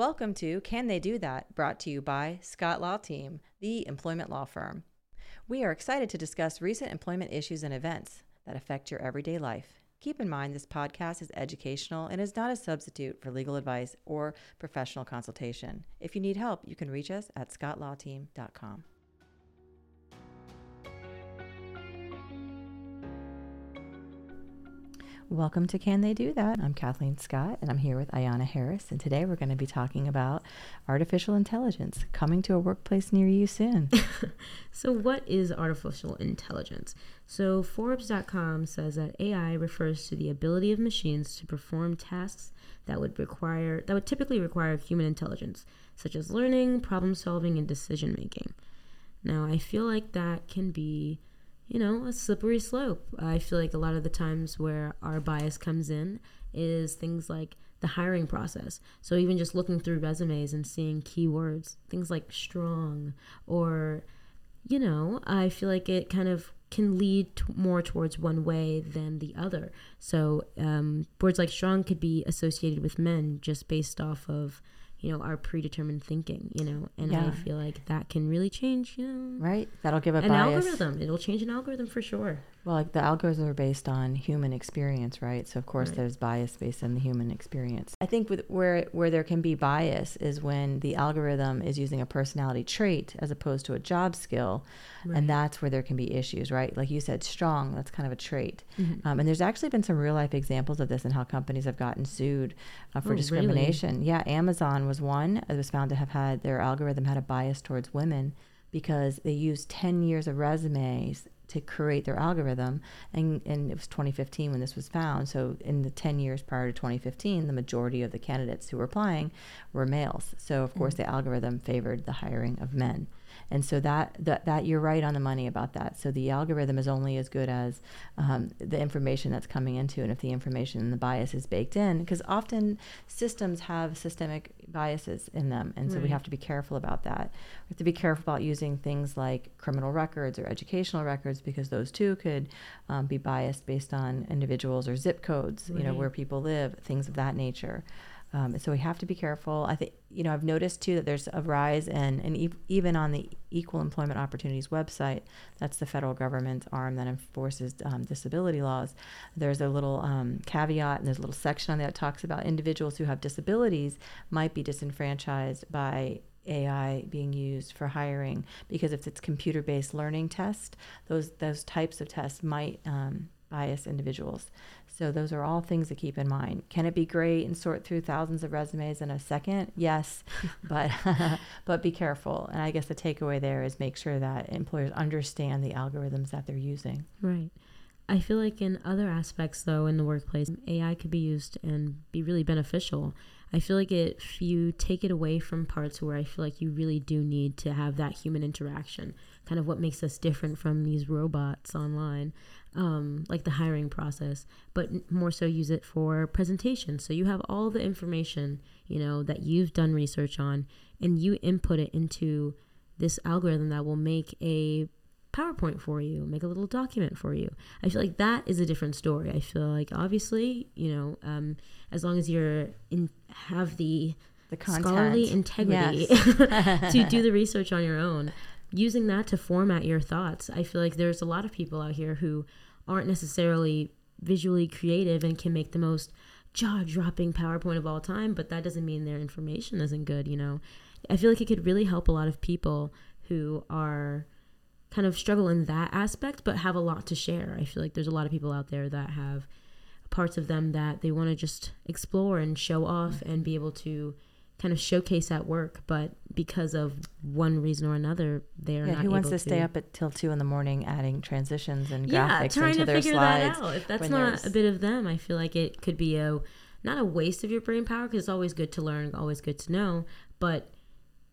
Welcome to Can They Do That? brought to you by Scott Law Team, the employment law firm. We are excited to discuss recent employment issues and events that affect your everyday life. Keep in mind this podcast is educational and is not a substitute for legal advice or professional consultation. If you need help, you can reach us at scottlawteam.com. Welcome to Can They Do That? I'm Cathleen Scott and I'm here with Ayana Harris. And today we're going to be talking about artificial intelligence coming to a workplace near you soon. so, what is artificial intelligence? So, Forbes.com says that AI refers to the ability of machines to perform tasks that would require that would typically require human intelligence, such as learning, problem solving, and decision making. Now, I feel like that can be you know, a slippery slope. I feel like a lot of the times where our bias comes in is things like the hiring process. So even just looking through resumes and seeing keywords, things like strong or you know, I feel like it kind of can lead more towards one way than the other. So um, words like strong could be associated with men just based off of you know our predetermined thinking you know and yeah. i feel like that can really change you know right that'll give a an bias. algorithm it'll change an algorithm for sure well like the algorithms are based on human experience right so of course right. there's bias based on the human experience i think with where where there can be bias is when the algorithm is using a personality trait as opposed to a job skill right. and that's where there can be issues right like you said strong that's kind of a trait mm-hmm. um, and there's actually been some real life examples of this and how companies have gotten sued uh, for oh, discrimination really? yeah amazon was one that was found to have had their algorithm had a bias towards women because they used 10 years of resumes to create their algorithm. And, and it was 2015 when this was found. So in the 10 years prior to 2015 the majority of the candidates who were applying were males. So of course mm-hmm. the algorithm favored the hiring of men and so that, that, that you're right on the money about that. So the algorithm is only as good as um, the information that's coming into, and if the information and the bias is baked in, because often systems have systemic biases in them, and so right. we have to be careful about that. We have to be careful about using things like criminal records or educational records because those too could um, be biased based on individuals or zip codes, right. you know, where people live, things of that nature. Um, so we have to be careful. I think you know I've noticed too that there's a rise in and e- even on the Equal Employment Opportunities website, that's the federal government arm that enforces um, disability laws. There's a little um, caveat and there's a little section on there that talks about individuals who have disabilities might be disenfranchised by AI being used for hiring because if it's computer-based learning test, those those types of tests might um, bias individuals. So those are all things to keep in mind. Can it be great and sort through thousands of resumes in a second? Yes, but but be careful. And I guess the takeaway there is make sure that employers understand the algorithms that they're using. Right. I feel like in other aspects though in the workplace, AI could be used and be really beneficial. I feel like if you take it away from parts where I feel like you really do need to have that human interaction, kind of what makes us different from these robots online, um, like the hiring process, but more so use it for presentations. So you have all the information, you know, that you've done research on, and you input it into this algorithm that will make a PowerPoint for you, make a little document for you. I feel like that is a different story. I feel like obviously, you know, um, as long as you're in have the, the content. scholarly integrity yes. to do the research on your own, using that to format your thoughts. I feel like there's a lot of people out here who aren't necessarily visually creative and can make the most jaw dropping PowerPoint of all time, but that doesn't mean their information isn't good, you know? I feel like it could really help a lot of people who are kind of struggle in that aspect, but have a lot to share. I feel like there's a lot of people out there that have parts of them that they want to just explore and show off mm-hmm. and be able to kind of showcase at work, but because of one reason or another, they're yeah, not. Who wants to, to, stay up until two in the morning adding transitions and yeah, graphics trying into to their figure slides? That out. If that's not a bit of them, I feel like it could be a not a waste of your brain power because it's always good to learn, always good to know, but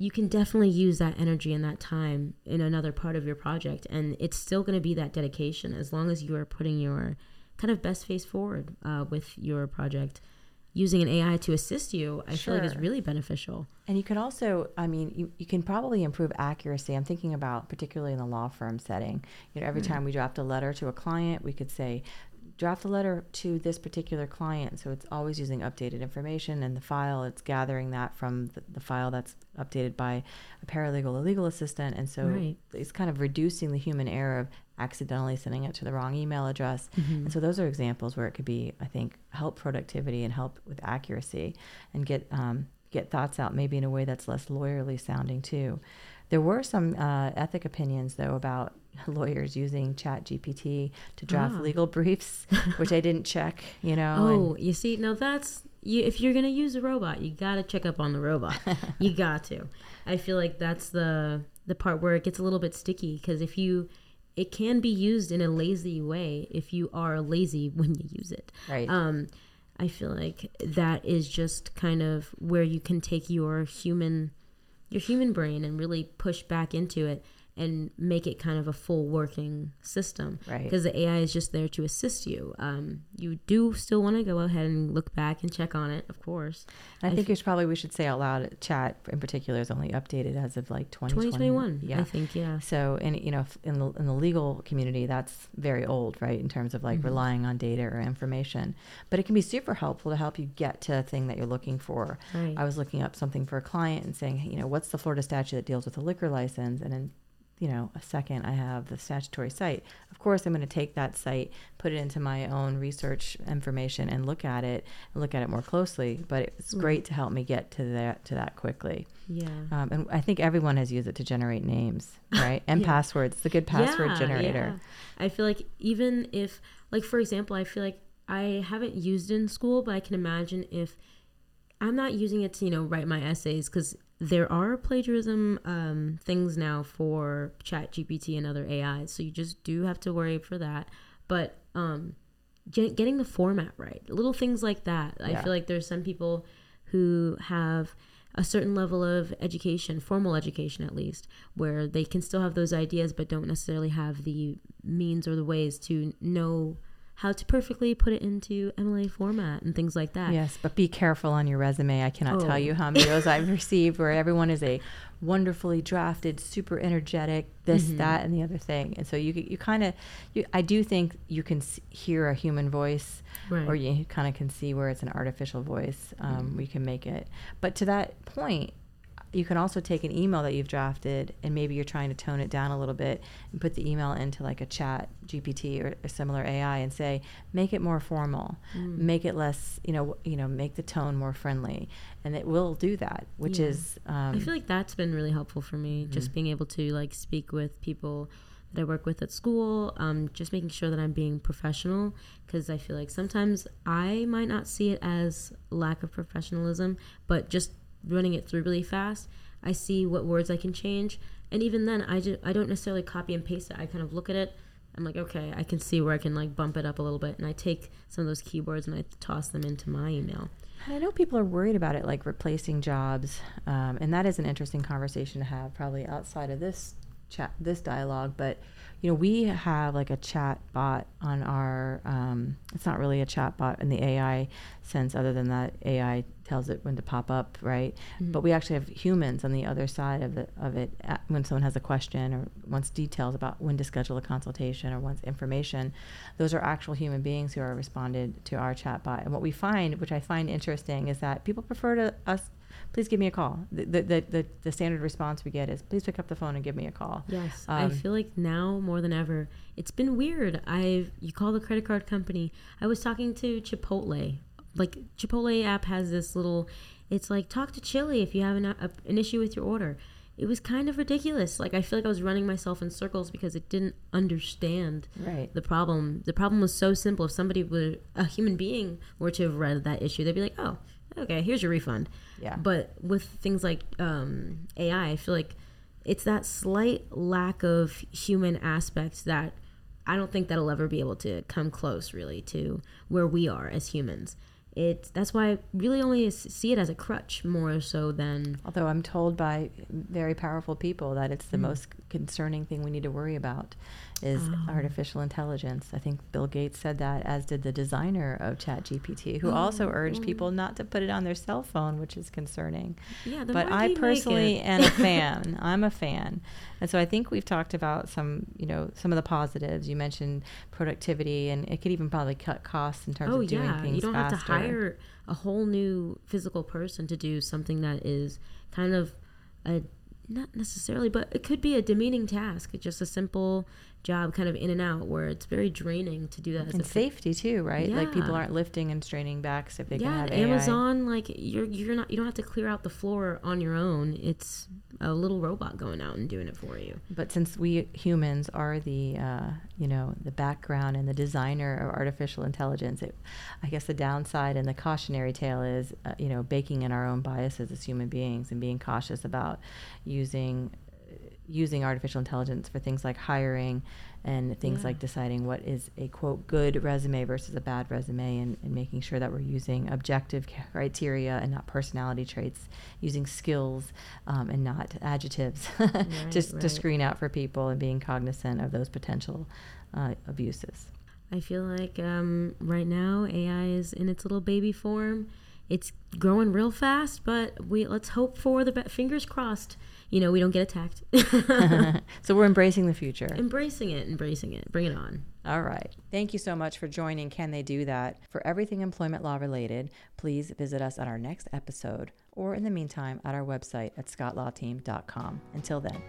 you can definitely use that energy and that time in another part of your project, and it's still going to be that dedication as long as you are putting your kind of best face forward uh, with your project using an AI to assist you, I sure. feel like is really beneficial. And you can also, I mean, you, you can probably improve accuracy. I'm thinking about particularly in the law firm setting. You know, every mm-hmm. time we draft a letter to a client, we could say, draft a letter to this particular client. So it's always using updated information and the file. It's gathering that from the, the file that's updated by a paralegal or legal assistant. And so Right. it's kind of reducing the human error of accidentally sending it to the wrong email address. Mm-hmm. And so those are examples where it could be, I think, help productivity and help with accuracy and get um, get thoughts out maybe in a way that's less lawyerly sounding too. There were some uh, ethic opinions though about lawyers using Chat GPT to draft Ah. legal briefs, which I didn't check. You know. Oh, you see, now that's you. If you're gonna use a robot, you gotta check up on the robot. you got to. I feel like that's the the part where it gets a little bit sticky because if you, it can be used in a lazy way if you are lazy when you use it. right. Um, I feel like that is just kind of where you can take your human, your human brain and really push back into it and make it kind of a full working system. Right. Because the AI is just there to assist you. Um, you do still want to go ahead and look back and check on it, of course. I I think it's probably we should say out loud. Chat in particular is only updated as of like 2021. 2021, Yeah. I think, yeah. So, in you know, in the in the legal community, that's very old, right? In terms of like Mm-hmm. relying on data or information, but it can be super helpful to help you get to a thing that you're looking for. Right. I was looking up something for a client and saying, you know, what's the Florida statute that deals with a liquor license? And in, you know, a second, I have the statutory cite. Of course, I'm going to take that cite, put it into my own research information, and look at it and look at it more closely. But it's Right. great to help me get to that to that quickly. Yeah. Um, and I think everyone has used it to generate names, right? And Yeah. passwords. It's a good password Yeah, generator. yeah. I feel like even if, like, for example, I feel like I haven't used it in school, but I can imagine if I'm not using it to, you know, write my essays because there are plagiarism um, things now for Chat GPT and other AIs, so you just do have to worry for that. But um, get, getting the format right, little things like that. I feel like there's some people who have a certain level of education, formal education at least, where they can still have those ideas but don't necessarily have the means or the ways to know how to perfectly put it into MLA format and things like that. Yes, but be careful on your resume. I cannot Oh. tell you how many of those I've received where everyone is a wonderfully drafted, super energetic, this, Mhm. that, and the other thing. And so you you kind of, you, I do think you can s- hear a human voice, Right. or you kind of can see where it's an artificial voice. Um, We can make it. But to that point, you can also take an email that you've drafted and maybe you're trying to tone it down a little bit and put the email into like a chat GPT or a similar AI and say, make it more formal, Mm. make it less, you know, you know, make the tone more friendly, and it will do that, which Yeah. is, um, I feel like that's been really helpful for me, just Mhm. being able to like speak with people that I work with at school, um, just making sure that I'm being professional because I feel like sometimes I might not see it as lack of professionalism, but just running it through really fast, I see what words I can change, and even then, I just I don't necessarily copy and paste it. I kind of look at it. I'm like, okay, I can see where I can like bump it up a little bit, and I take some of those keywords and I toss them into my email. I know people are worried about it, like replacing jobs, um, and that is an interesting conversation to have, probably outside of this chat, this dialogue. But you know, we have like a chat bot on our. Um, it's not really a chat bot in the AI sense, other than that AI tells it when to pop up, right? Mhm. But we actually have humans on the other side of the of it uh, when someone has a question or wants details about when to schedule a consultation or wants information. Those are actual human beings who are responded to our chat bot. And what we find, which I find interesting, is that people prefer to us. Please give me a call. The, the, the, the, the standard response we get is, please pick up the phone and give me a call. Yes, I Um, feel like now more than ever, it's been weird. I've you call the credit card company. I was talking to Chipotle. Like Chipotle app has this little. It's like talk to Chili if you have an, a, an issue with your order. It was kind of ridiculous. Like I feel like I was running myself in circles because it didn't understand Right. the problem. The problem was so simple. If somebody would, a human being, were to have read that issue, they'd be like, "Oh, okay, here's your refund." Yeah. But with things like um, AI, I feel like it's that slight lack of human aspect that I don't think that'll ever be able to come close, really, to where we are as humans. It that's why I really only see it as a crutch more so than Although I'm told by very powerful people that it's the Mm. most concerning thing we need to worry about is Oh. artificial intelligence. I think Bill Gates said that, as did the designer of ChatGPT, who oh, also Oh, urged oh. people not to put it on their cell phone, which is concerning. Yeah, But I do you make personally am a fan. I'm a fan, and so I think we've talked about some, you know, some of the positives. You mentioned productivity, and it could even probably cut costs in terms oh of doing yeah, things you don't faster. have to hire a whole new physical person to do something that is kind of a not necessarily, but it could be a demeaning task. It's just a simple job, kind of in and out, where it's very draining to do that. As and safety too, right? Like people aren't lifting and straining backs if they can yeah, have at AI. Amazon, like you're you're not you don't have to clear out the floor on your own. It's a little robot going out and doing it for you. But since we humans are the, uh, you know, the background and the designer of artificial intelligence, it, I guess the downside and the cautionary tale is, uh, you know, baking in our own biases as human beings and being cautious about using using artificial intelligence for things like hiring and things Yeah. like deciding what is a quote good resume versus a bad resume and, and making sure that we're using objective criteria and not personality traits using skills um, and not adjectives just to right. screen out for people and being cognizant of those potential uh, abuses I feel like um, right now AI is in its little baby form. It's growing real fast, but we let's hope for the be- fingers crossed. You know, we don't get attacked. so we're embracing the future embracing it, embracing it. Bring it on. All right. Thank you so much for joining Can They Do That? For everything employment law related, please visit us on our next episode or in the meantime at our website at scottlawteam.com. Until then.